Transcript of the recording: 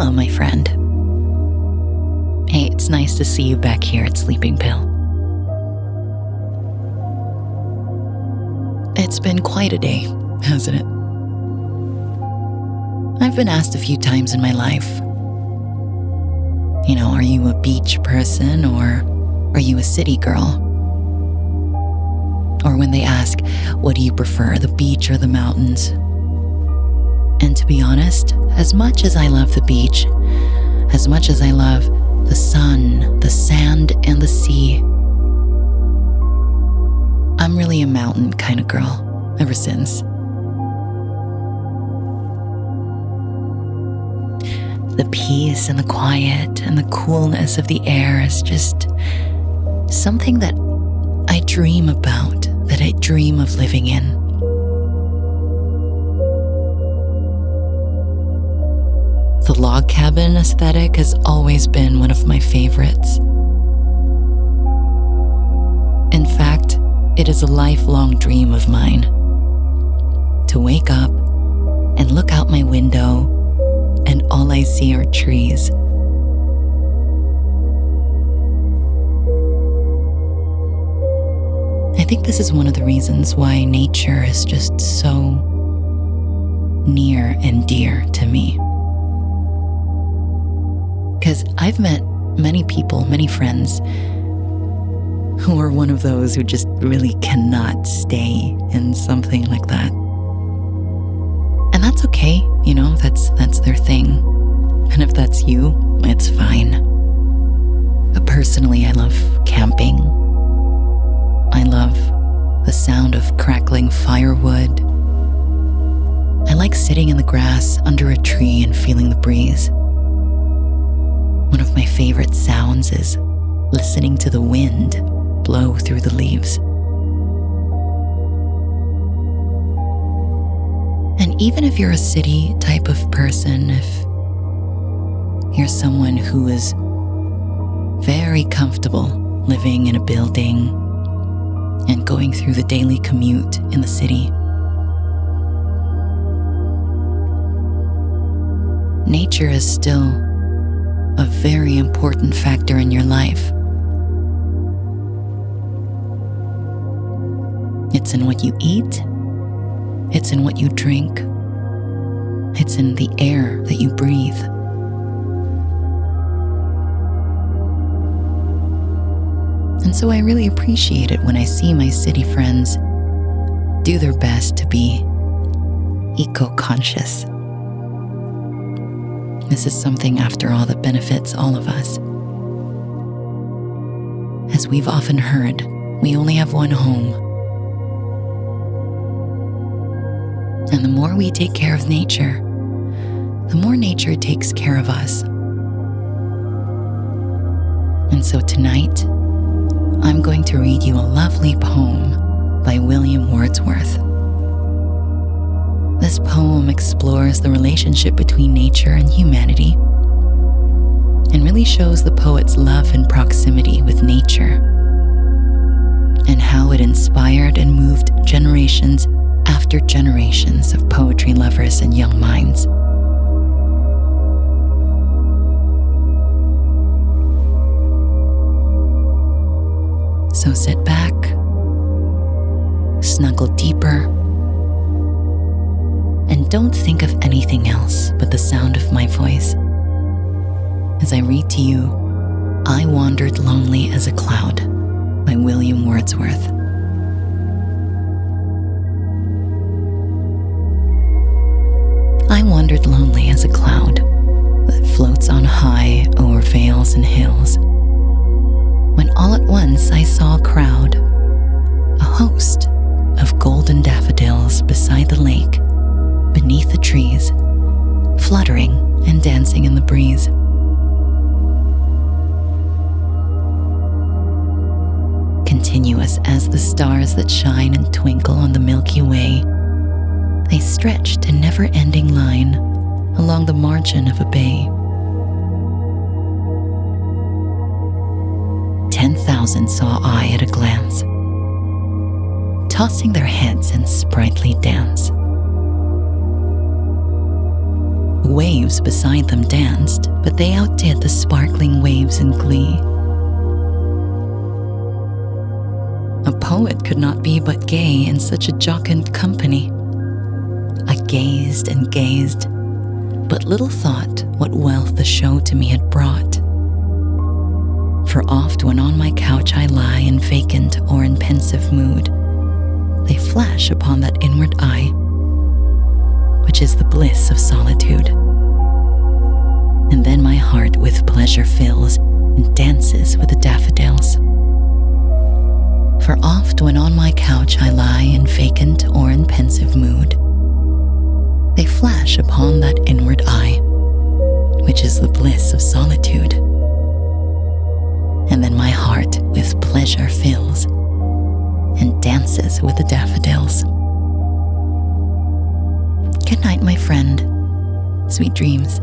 Hello, my friend. Hey, it's nice to see you back here at Sleeping Pill. It's been quite a day, hasn't it? I've been asked a few times in my life you know, are you a beach person or are you a city girl? Or when they ask, what do you prefer, the beach or the mountains? And to be honest, as much as I love the beach, as much as I love the sun, the sand, and the sea, I'm really a mountain kind of girl ever since. The peace and the quiet and the coolness of the air is just something that I dream about, that I dream of living in. The log cabin aesthetic has always been one of my favorites. In fact, it is a lifelong dream of mine to wake up and look out my window and all I see are trees. I think this is one of the reasons why nature is just so near and dear to me. Because I've met many people, many friends, who are one of those who just really cannot stay in something like that. And that's okay, you know, that's that's their thing. And if that's you, it's fine. But personally, I love camping. I love the sound of crackling firewood. I like sitting in the grass under a tree and feeling the breeze. One of my favorite sounds is listening to the wind blow through the leaves. And even if you're a city type of person, if you're someone who is very comfortable living in a building and going through the daily commute in the city, nature is still a very important factor in your life. It's in what you eat it's in what you drink, it's in the air that you breathe. And so I really appreciate it when I see my city friends do their best to be eco conscious. This is something, after all, that benefits all of us. As we've often heard, we only have one home And the more we take care of nature, the more nature takes care of us. And so tonight, I'm going to read you a lovely poem by William Wordsworth. This poem explores the relationship between nature and humanity and really shows the poet's love and proximity with nature and how it inspired and moved generations after generations of poetry lovers and young minds. So sit back, snuggle deeper, and don't think of anything else but the sound of my voice. As I read to you, I Wandered Lonely as a Cloud by William Wordsworth. I wandered lonely as a cloud that floats on high o'er vales and hills. When all at once I saw a crowd, a host trees, fluttering and dancing in the breeze. Continuous as the stars that shine and twinkle on the Milky Way they stretched a never ending line along the margin of a bay. Ten thousand saw I at a glance, tossing their heads in sprightly dance. Waves beside them danced, but they outdid the sparkling waves in glee. A poet could not be but gay in such a jocund company. I gazed and gazed, but little thought what wealth the show to me had brought. For oft when on my couch I lie in vacant or in pensive mood, they flash upon that inward eye, which is the bliss of solitude. And then my heart with pleasure fills and dances with the daffodils. For oft when on my couch I lie in vacant or in pensive mood, they flash upon that inward eye, which is the bliss of solitude. And then my heart with pleasure fills and dances with the daffodils. Good night, my friend. Sweet dreams.